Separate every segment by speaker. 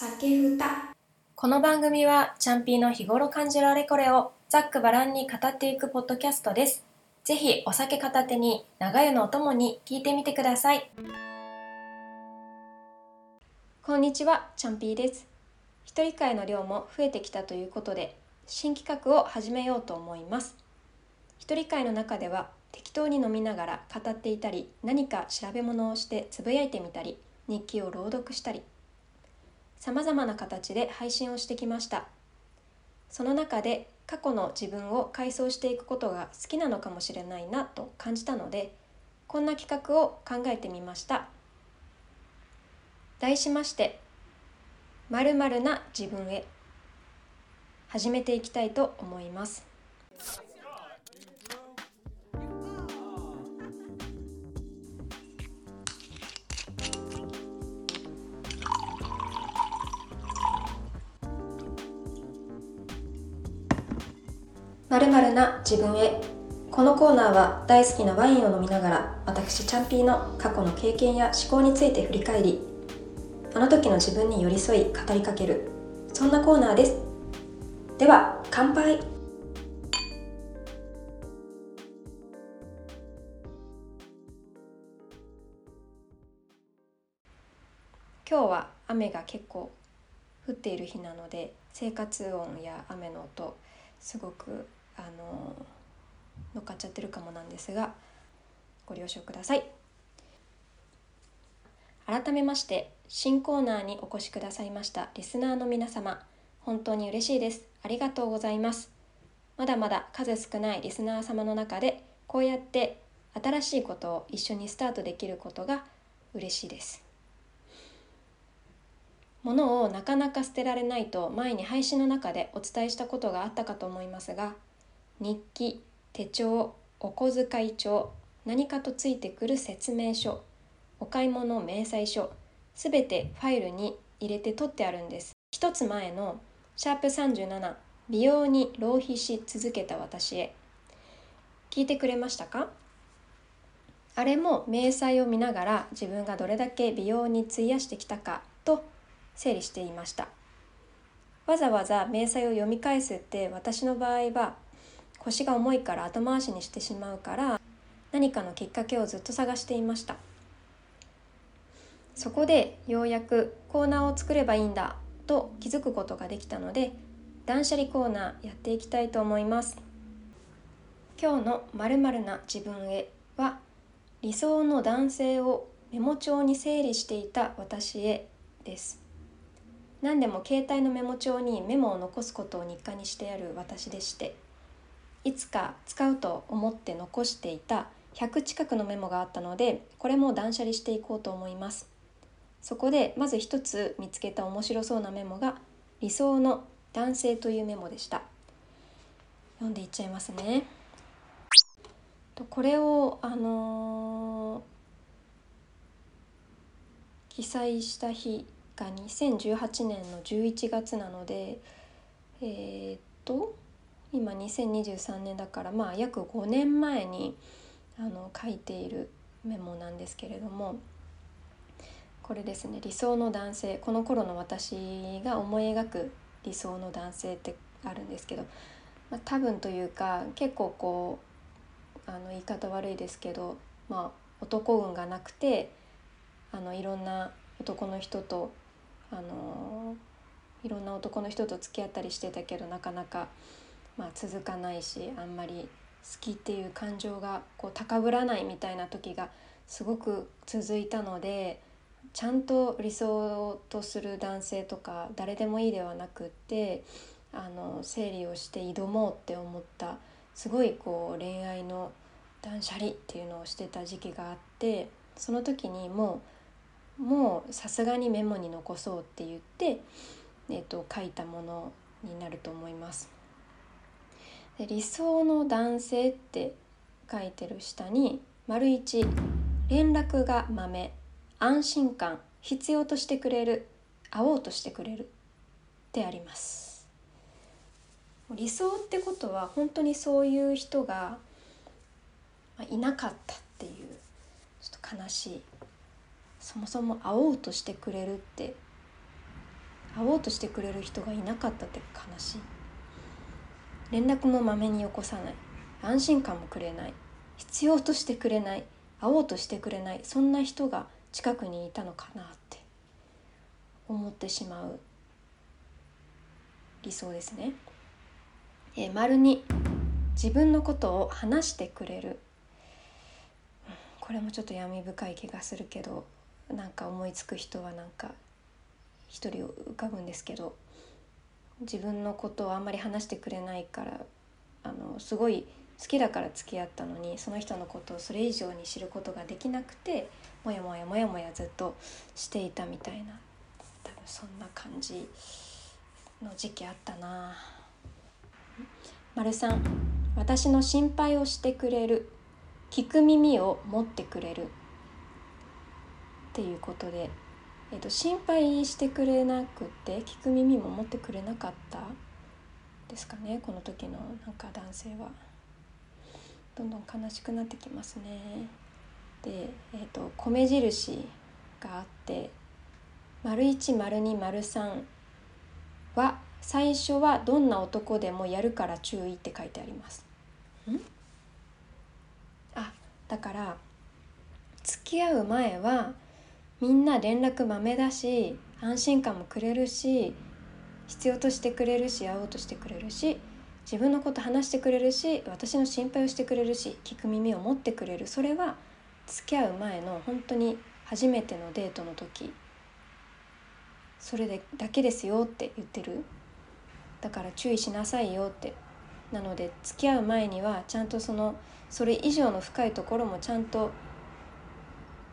Speaker 1: 酒ふた
Speaker 2: この番組はチャンピーの日頃感じるあれこれをざっくばらんに語っていくポッドキャストです。ぜひお酒片手に長湯のお供に聞いてみてください。こんにちは、チャンピーです。一人会の量も増えてきたということで、新企画を始めようと思います。一人会の中では適当に飲みながら語っていたり、何か調べ物をしてつぶやいてみたり、日記を朗読したり、さまざまな形で配信をしてきました。その中で過去の自分を回想していくことが好きなのかもしれないなと感じたのでこんな企画を考えてみました。題しまして「まるな自分へ」始めていきたいと思います。まるな自分へ。このコーナーは大好きなワインを飲みながら私チャンピーの過去の経験や思考について振り返りあの時の自分に寄り添い語りかける。そんなコーナーです。では乾杯。今日は雨が結構降っている日なので生活音や雨の音すごくあの乗っかっちゃってるかもなんですがご了承ください。改めまして新コーナーにお越しくださいましたリスナーの皆様本当に嬉しいです。ありがとうございます。まだまだ数少ないリスナー様の中でこうやって新しいことを一緒にスタートできることが嬉しいです。物をなかなか捨てられないと前に配信の中でお伝えしたことがあったかと思いますが日記手帳お小遣い帳何かとついてくる説明書お買い物明細書すべてファイルに入れて取ってあるんです。一つ前のシャープ37美容に浪費し続けた私へ。聞いてくれましたか？あれも明細を見ながら自分がどれだけ美容に費やしてきたかと整理していました。わざわざ明細を読み返すって私の場合は腰が重いから後回しにしてしまうから何かのきっかけをずっと探していました。そこでようやくコーナーを作ればいいんだと気づくことができたので断捨離コーナーやっていきたいと思います。今日のまるな自分へは理想の男性をメモ帳に整理していた私へです。何でも携帯のメモ帳にメモを残すことを日課にしてある私でしていつか使うと思って残していた100近くのメモがあったのでこれも断捨離していこうと思います。そこでまず一つ見つけた面白そうなメモが理想の男性というメモでした。読んでいっちゃいますね。これをあのー、記載した日が2018年の11月なのでえー、っと今2023年だからまあ約5年前にあの書いているメモなんですけれどもこれですね理想の男性この頃の私が思い描く理想の男性ってあるんですけど、まあ、多分というか結構こうあの言い方悪いですけど、まあ、男運がなくてあのいろんな男の人とあのいろんな男の人と付き合ったりしてたけどなかなか、まあ、続かないしあんまり好きっていう感情がこう高ぶらないみたいな時がすごく続いたのでちゃんと理想とする男性とか誰でもいいではなくってあの整理をして挑もうって思ったすごいこう恋愛の断捨離っていうのをしてた時期があってその時にもうもうさすがにメモに残そうって言って、えーと、書いたものになると思います。で理想の男性って書いてる下に丸一連絡がまめ安心感必要としてくれる会おうとしてくれるってあります。理想ってことは本当にそういう人がいなかったっていうちょっと悲しい。そもそも会おうとしてくれるって会おうとしてくれる人がいなかったって悲しい。連絡もまめによこさない。安心感もくれない。必要としてくれない。会おうとしてくれない。そんな人が近くにいたのかなって。思ってしまう。理想ですね。えー、丸に自分のことを話してくれる。これもちょっと闇深い気がするけどなんか思いつく人はなんか一人浮かぶんですけど自分のことをあんまり話してくれないからあのすごい好きだから付き合ったのにその人のことをそれ以上に知ることができなくてもやもやもやもやずっとしていたみたいな多分そんな感じの時期あったな。丸三私の心配をしてくれる聞く耳を持ってくれるっていうことで、えーと、心配してくれなくて聞く耳も持ってくれなかったですかねこの時のなんか男性は。どんどん悲しくなってきますね。で、えーと、米印があって丸1丸2丸3は最初はどんな男でもやるから注意って書いてあります。ん？あだから付き合う前はみんな連絡まめだし安心感もくれるし必要としてくれるし会おうとしてくれるし自分のこと話してくれるし私の心配をしてくれるし聞く耳を持ってくれる。それは付き合う前の本当に初めてのデートの時。それでだけですよって言ってる。だから注意しなさいよって。なので付き合う前にはちゃんとそのそれ以上の深いところもちゃんと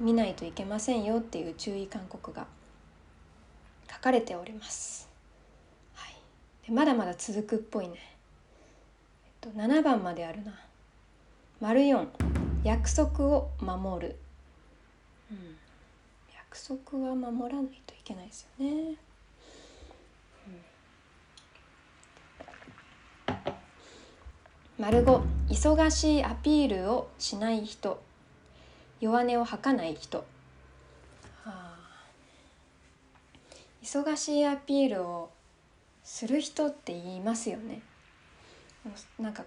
Speaker 2: 見ないといけませんよっていう注意勧告が書かれております。はい、でまだまだ続くっぽいね。えっと、7番まであるな。丸4約束を守る、うん、約束は守らないといけないですよね。丸5忙しいアピールをしない人弱音を吐かない人、はあ、忙しいアピールをする人って言いますよね。なんか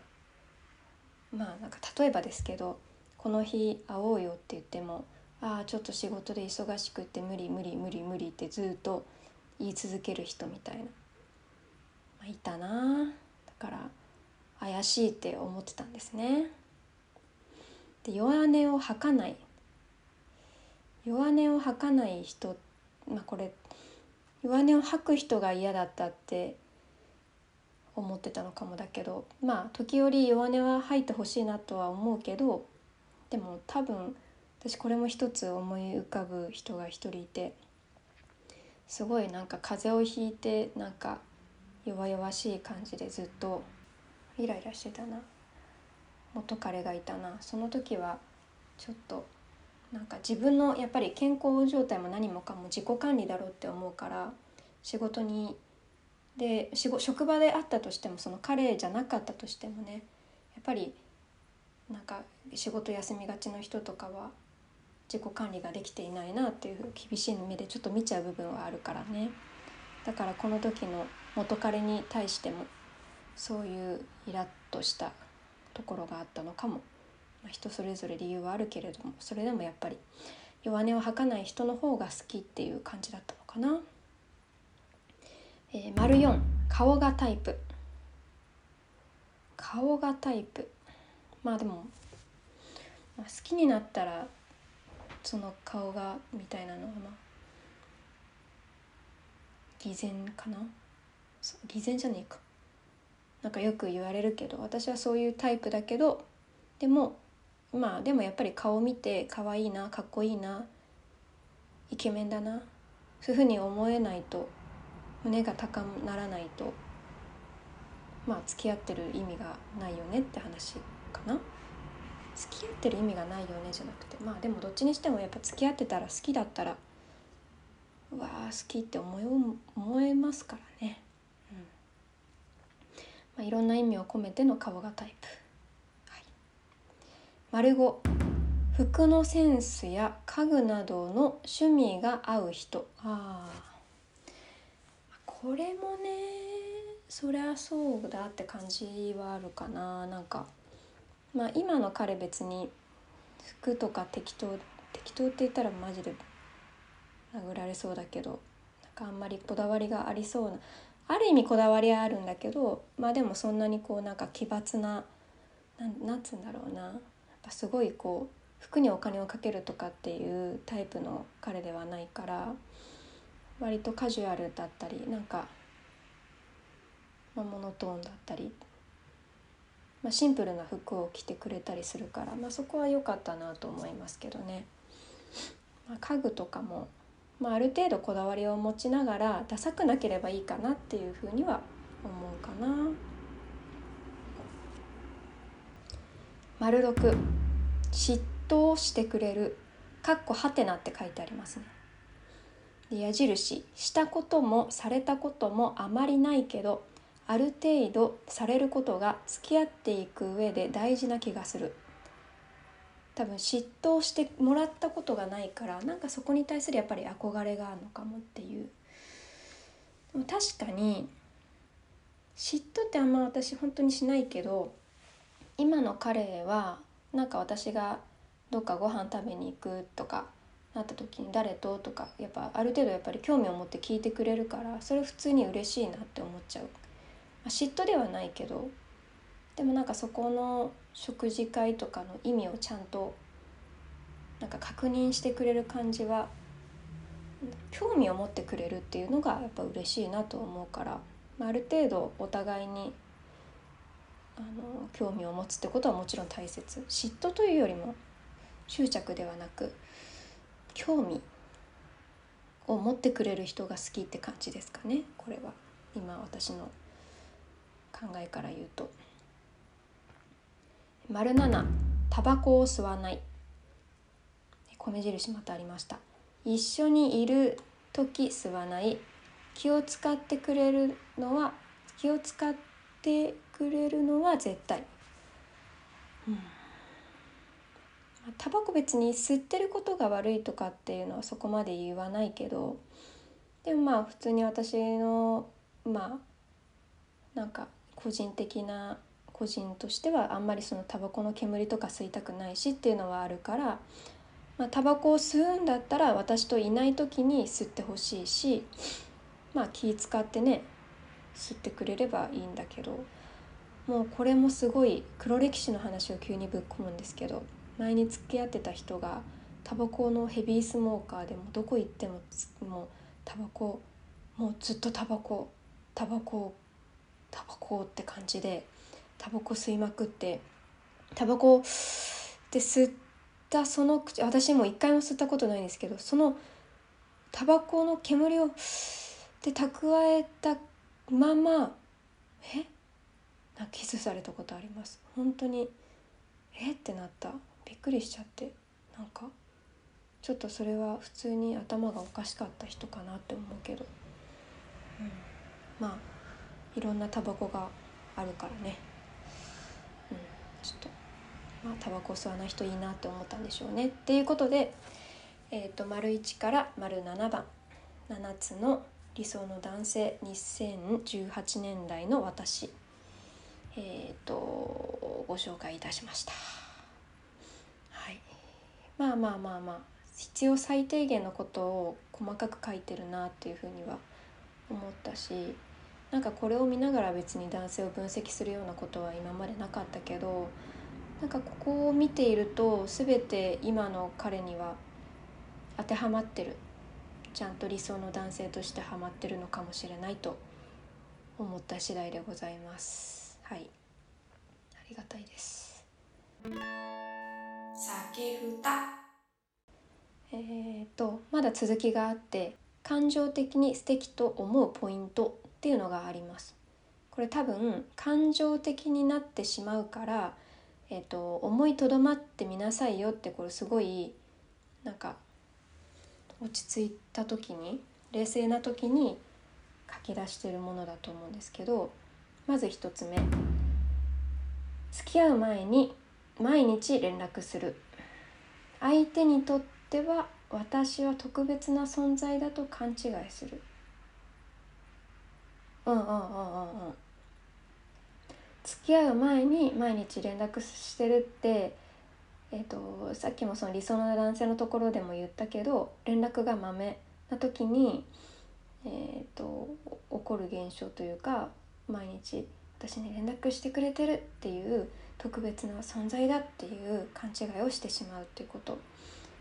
Speaker 2: まあなんか例えばですけどこの日会おうよって言ってもああちょっと仕事で忙しくって無理無理無理無理ってずっと言い続ける人みたいな、まあ、いたなだから怪しいって思ってたんですね。で弱音を吐かない。弱音を吐かない人まあこれ弱音を吐く人が嫌だったって思ってたのかもだけどまあ時折弱音は吐いてほしいなとは思うけどでも多分私これも一つ思い浮かぶ人が一人いてすごいなんか風邪をひいてなんか弱々しい感じでずっとイライラしてたな。元彼がいたな。その時はちょっとなんか自分のやっぱり健康状態も何もかも自己管理だろうって思うから仕事にで職場であったとしてもその彼じゃなかったとしてもねやっぱりなんか仕事休みがちの人とかは自己管理ができていないなっていう厳しい目でちょっと見ちゃう部分はあるからね。だからこの時の元彼に対してもそういうイラッとしたところがあったのかも、まあ、人それぞれ理由はあるけれどもそれでもやっぱり弱音を吐かない人の方が好きっていう感じだったのかな。えー、丸4顔がタイプ。顔がタイプ。まあでも、まあ、好きになったらその顔がみたいなのはまあ偽善かな。偽善じゃねえか。なんかよく言われるけど私はそういうタイプだけどでもまあでもやっぱり顔見て可愛いなかっこいいなイケメンだなそういうふうに思えないと胸が高くならないとまあ付き合ってる意味がないよねって話かな。付き合ってる意味がないよねじゃなくてまあでもどっちにしてもやっぱ付き合ってたら好きだったらうわー好きって思い思えますからね。まあ、いろんな意味を込めての顔がタイプ、丸五服のセンスや家具などの趣味が合う人。あこれもねそりゃそうだって感じはあるかな。なんかまあ今の彼別に服とか適当適当って言ったらマジで殴られそうだけどなんかあんまりこだわりがありそうな。ある意味こだわりはあるんだけどまあでもそんなにこうなんか奇抜ななんなんつうんだろうなぱすごいこう服にお金をかけるとかっていうタイプの彼ではないから割とカジュアルだったりなんか、まあ、モノトーンだったり、まあ、シンプルな服を着てくれたりするから、まあ、そこは良かったなと思いますけどね。まあ、家具とかも、まあ、ある程度こだわりを持ちながらダサくなければいいかなっていうふうには思うかな。丸六。嫉妬をしてくれる。かっこはてなって書いてありますね。で矢印。したこともされたこともあまりないけどある程度されることが付き合っていく上で大事な気がする。多分嫉妬してもらったことがないからなんかそこに対するやっぱり憧れがあるのかもっていう。でも確かに嫉妬ってあんま私本当にしないけど今の彼はなんか私がどっかご飯食べに行くとかなった時に誰ととかやっぱある程度やっぱり興味を持って聞いてくれるからそれ普通に嬉しいなって思っちゃう、まあ、嫉妬ではないけどでもなんかそこの食事会とかの意味をちゃんとなんか確認してくれる感じは興味を持ってくれるっていうのがやっぱ嬉しいなと思うから、まあ、ある程度お互いにあの興味を持つってことはもちろん大切。嫉妬というよりも執着ではなく興味を持ってくれる人が好きって感じですかね。これは。今私の考えから言うと。丸7タバコを吸わない。米印またありました。一緒にいる時吸わない。気を使ってくれるのは気を使ってくれるのは絶対、うん。タバコ別に吸ってることが悪いとかっていうのはそこまで言わないけどでもまあ普通に私のまあなんか個人的な個人としてはあんまりそのタバコの煙とか吸いたくないしっていうのはあるから、まあ、タバコを吸うんだったら私といない時に吸ってほしいしまあ気使ってね吸ってくれればいいんだけどもうこれもすごい黒歴史の話を急にぶっ込むんですけど前に付き合ってた人がタバコのヘビースモーカーでもどこ行ってももうタバコもうずっとタバコタバコタバコって感じでタバコ吸いまくってタバコで吸ったその口私も一回も吸ったことないんですけどそのタバコの煙をで蓄えたままえ？なキスされたことあります。本当に。え？ってなった。びっくりしちゃって。なんか。ちょっとそれは普通に頭がおかしかった人かなって思うけど、うん、まあいろんなタバコがあるからね、うん、ちょっと。まあタバコ吸わない人いいなって思ったんでしょうね。っていうことで、えーと、丸1から丸7番。7つの理想の男性。2018年代の私。えーとご紹介いたしました。はいまあまあまあまあ必要最低限のことを細かく書いてるなっていうふうには思ったしなんかこれを見ながら別に男性を分析するようなことは今までなかったけどなんかここを見ていると全て今の彼には当てはまってるちゃんと理想の男性としてはまってるのかもしれないと思った次第でございますはい。ありがたいです。酒ふたえーと、まだ続きがあって感情的に素敵と思うポイントっていうのがあります。これ多分感情的になってしまうから、えーと、思いとどまってみなさいよってこれすごいなんか落ち着いた時に冷静な時に書き出してるものだと思うんですけどまず1つ目。付き合う前に毎日連絡する。相手にとっては私は特別な存在だと勘違いする。うんうんうんうんうん。付き合う前に毎日連絡してるってえーと、さっきもその理想の男性のところでも言ったけど連絡がまめな時に、えーと、起こる現象というか毎日私に連絡してくれてるっていう特別な存在だっていう勘違いをしてしまうっていうこと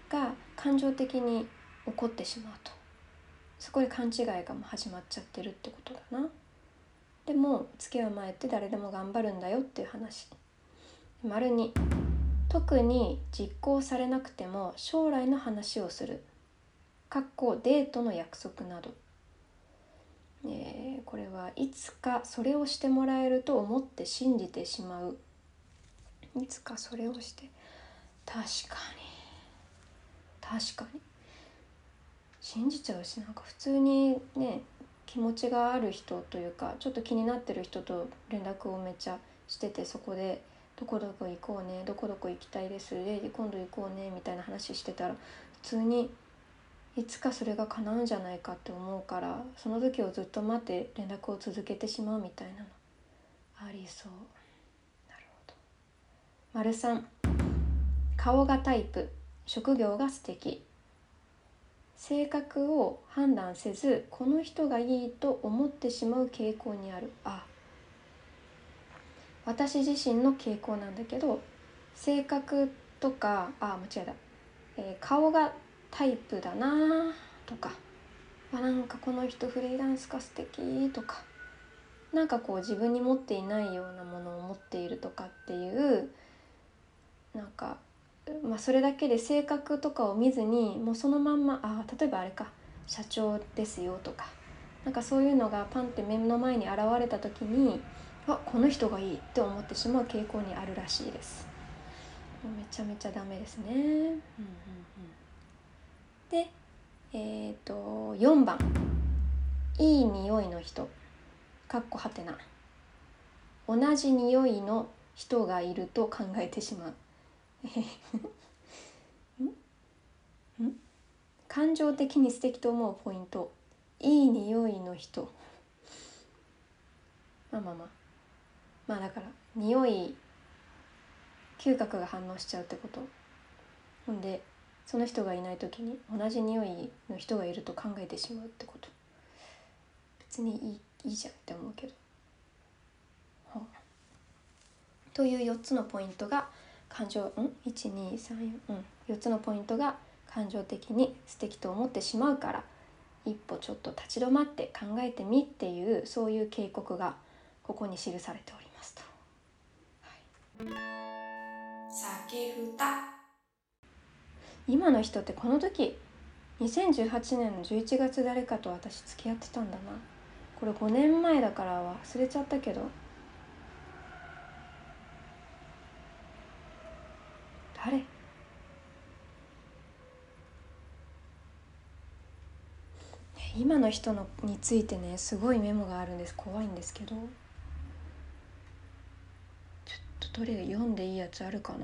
Speaker 2: が感情的に起こってしまうとそこで勘違いがもう始まっちゃってるってことだな。でも付き合う前って誰でも頑張るんだよっていう話。丸に特に実行されなくても将来の話をするかっこデートの約束など、えー、これはいつかそれをしてもらえると思って信じてしまう。いつかそれをして。確かに。確かに。信じちゃうしなんか普通にね気持ちがある人というかちょっと気になってる人と連絡をめっちゃしててそこでどこどこ行こうねどこどこ行きたいです。で今度行こうねみたいな話してたら普通にいつかそれが叶うんじゃないかって思うからその時をずっと待って連絡を続けてしまうみたいなの。ありそう。なるほど。丸3顔がタイプ。職業が素敵。性格を判断せずこの人がいいと思ってしまう傾向にある。あ。私自身の傾向なんだけど性格とかあ間違えた、えー、顔がタイプだなとかあなんかこの人フリーランスか素敵とかなんかこう自分に持っていないようなものを持っているとかっていうなんか、まあ、それだけで性格とかを見ずにもうそのまんまあ例えばあれか社長ですよとかなんかそういうのがパンって目の前に現れた時にあこの人がいいって思ってしまう傾向にあるらしいです。めちゃめちゃダメですね、うんうんうん、でえっ、ー、と4番。いい匂いの人。かっこはてな。同じ匂いの人がいると考えてしまう。感情的に素敵と思うポイント。いい匂いの人。まあまあまあ。まあだから匂い嗅覚が反応しちゃうってこと。ほんでその人がいない時に同じ匂いの人がいると考えてしまうってこと。別にいいいいじゃんって思うけど。はあ、という4つのポイントが感情ん？1234うん。4つのポイントが感情的に素敵と思ってしまうから一歩ちょっと立ち止まって考えてみっていうそういう警告がここに記されております。酒ふた今の人ってこの時2018年の11月誰かと私付き合ってたんだな。これ5年前だから忘れちゃったけど。誰？今の人のについてねすごいメモがあるんです。怖いんですけど。ちょっとどれ読んでいいやつあるかな？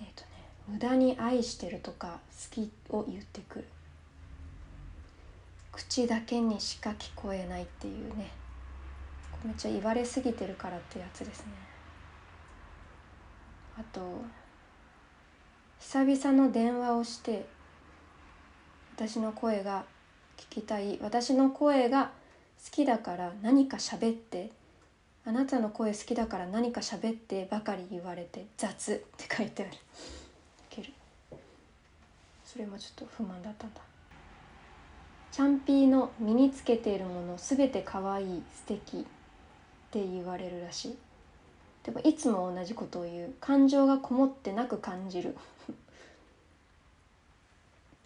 Speaker 2: えっ、ー、とね無駄に愛してるとか好きを言ってくる。口だけにしか聞こえないっていうね。めっちゃ言われすぎてるからってやつですね。あと久々の電話をして私の声が聞きたい。私の声が好きだから何か喋ってあなたの声好きだから何か喋ってばかり言われて雑って書いてある。る。それもちょっと不満だったんだ。チャンピーの身につけているもの全て可愛い素敵って言われるらしい。でもいつも同じことを言う。感情がこもってなく感じる。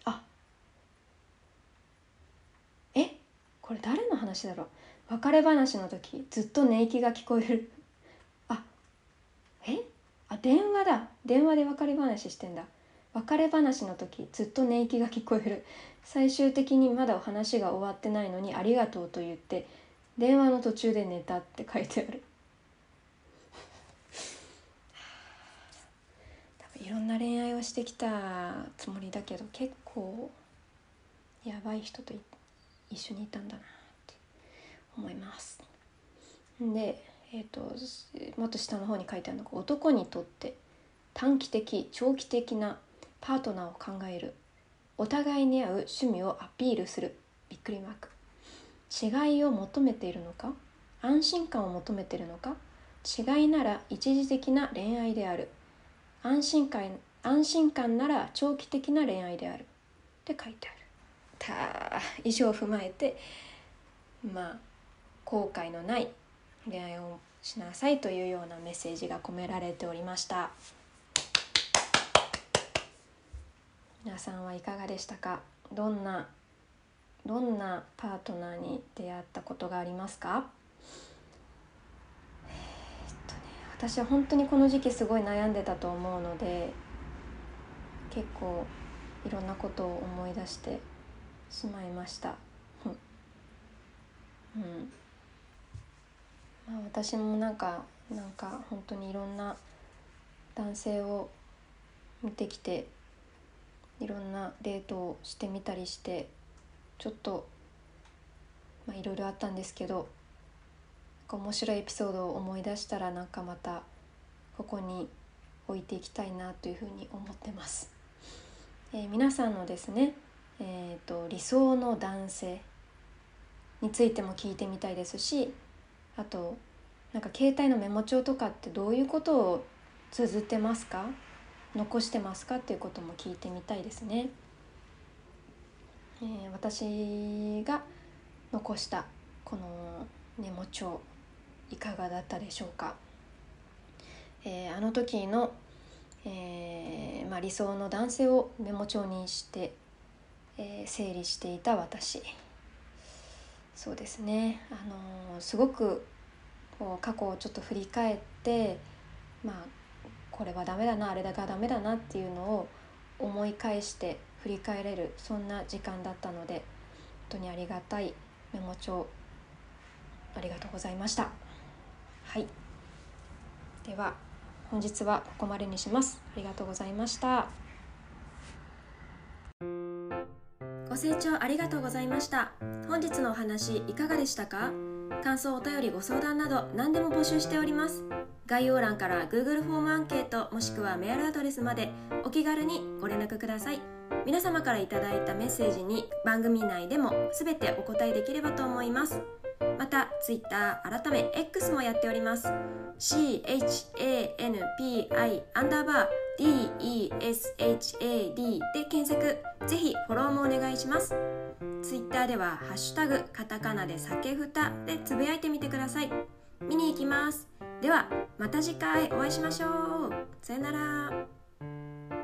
Speaker 2: あ。え？これ誰の話だろう？別れ話の時ずっと寝息が聞こえる。あえ？あ電話だ。電話で別れ話してんだ。別れ話の時ずっと寝息が聞こえる。最終的にまだお話が終わってないのに「ありがとう」と言って電話の途中で寝たって書いてある。多分いろんな恋愛をしてきたつもりだけど結構やばい人と一緒にいたんだな。思います。でえっ、ー、ともっと下の方に書いてあるのが男にとって短期的長期的なパートナーを考える。お互いに合う趣味をアピールする。びっくりマーク。違いを求めているのか？安心感を求めているのか？違いなら一時的な恋愛である。安心感安心感なら長期的な恋愛である。って書いてある。た以上を踏まえてまあ後悔のない恋愛をしなさいというようなメッセージが込められておりました。皆さんはいかがでしたか？どんなどんなパートナーに出会ったことがありますか？えっとね私は本当にこの時期すごい悩んでたと思うので結構いろんなことを思い出してしまいました。うん。私もなんかなんか本当にいろんな男性を見てきていろんなデートをしてみたりしてちょっとまあいろいろあったんですけど面白いエピソードを思い出したらなんかまたここに置いていきたいなというふうに思ってます。えー、皆さんのですね、えーと、理想の男性についても聞いてみたいですしあとなんか携帯のメモ帳とかってどういうことを綴ってますか？残してますかっていうことも聞いてみたいですね。えー、私が残したこのメモ帳いかがだったでしょうか、えー、あの時の、えーまあ、理想の男性をメモ帳にして、えー、整理していた私。そうですね、あの、すごくこう過去をちょっと振り返ってまあこれはダメだなあれだがダメだなっていうのを思い返して振り返れるそんな時間だったので本当にありがたいメモ帳ありがとうございました。はい。では本日はここまでにします。ありがとうございました。
Speaker 1: ご清聴ありがとうございました。本日のお話いかがでしたか？感想お便りご相談など何でも募集しております概要欄から Google フォームアンケートもしくはメールアドレスまでお気軽にご連絡ください。皆様からいいたメッセージに番組内でも全てお答えできればと思います。また Twitter 改め X もやっております。CHANPI アンダーバー DESHAD で検索。ぜひフォローもお願いします。ツイッターでは「ハッシュタグカタカナで酒ふた」でつぶやいてみてください。見に行きます。ではまた次回お会いしましょう。さよなら。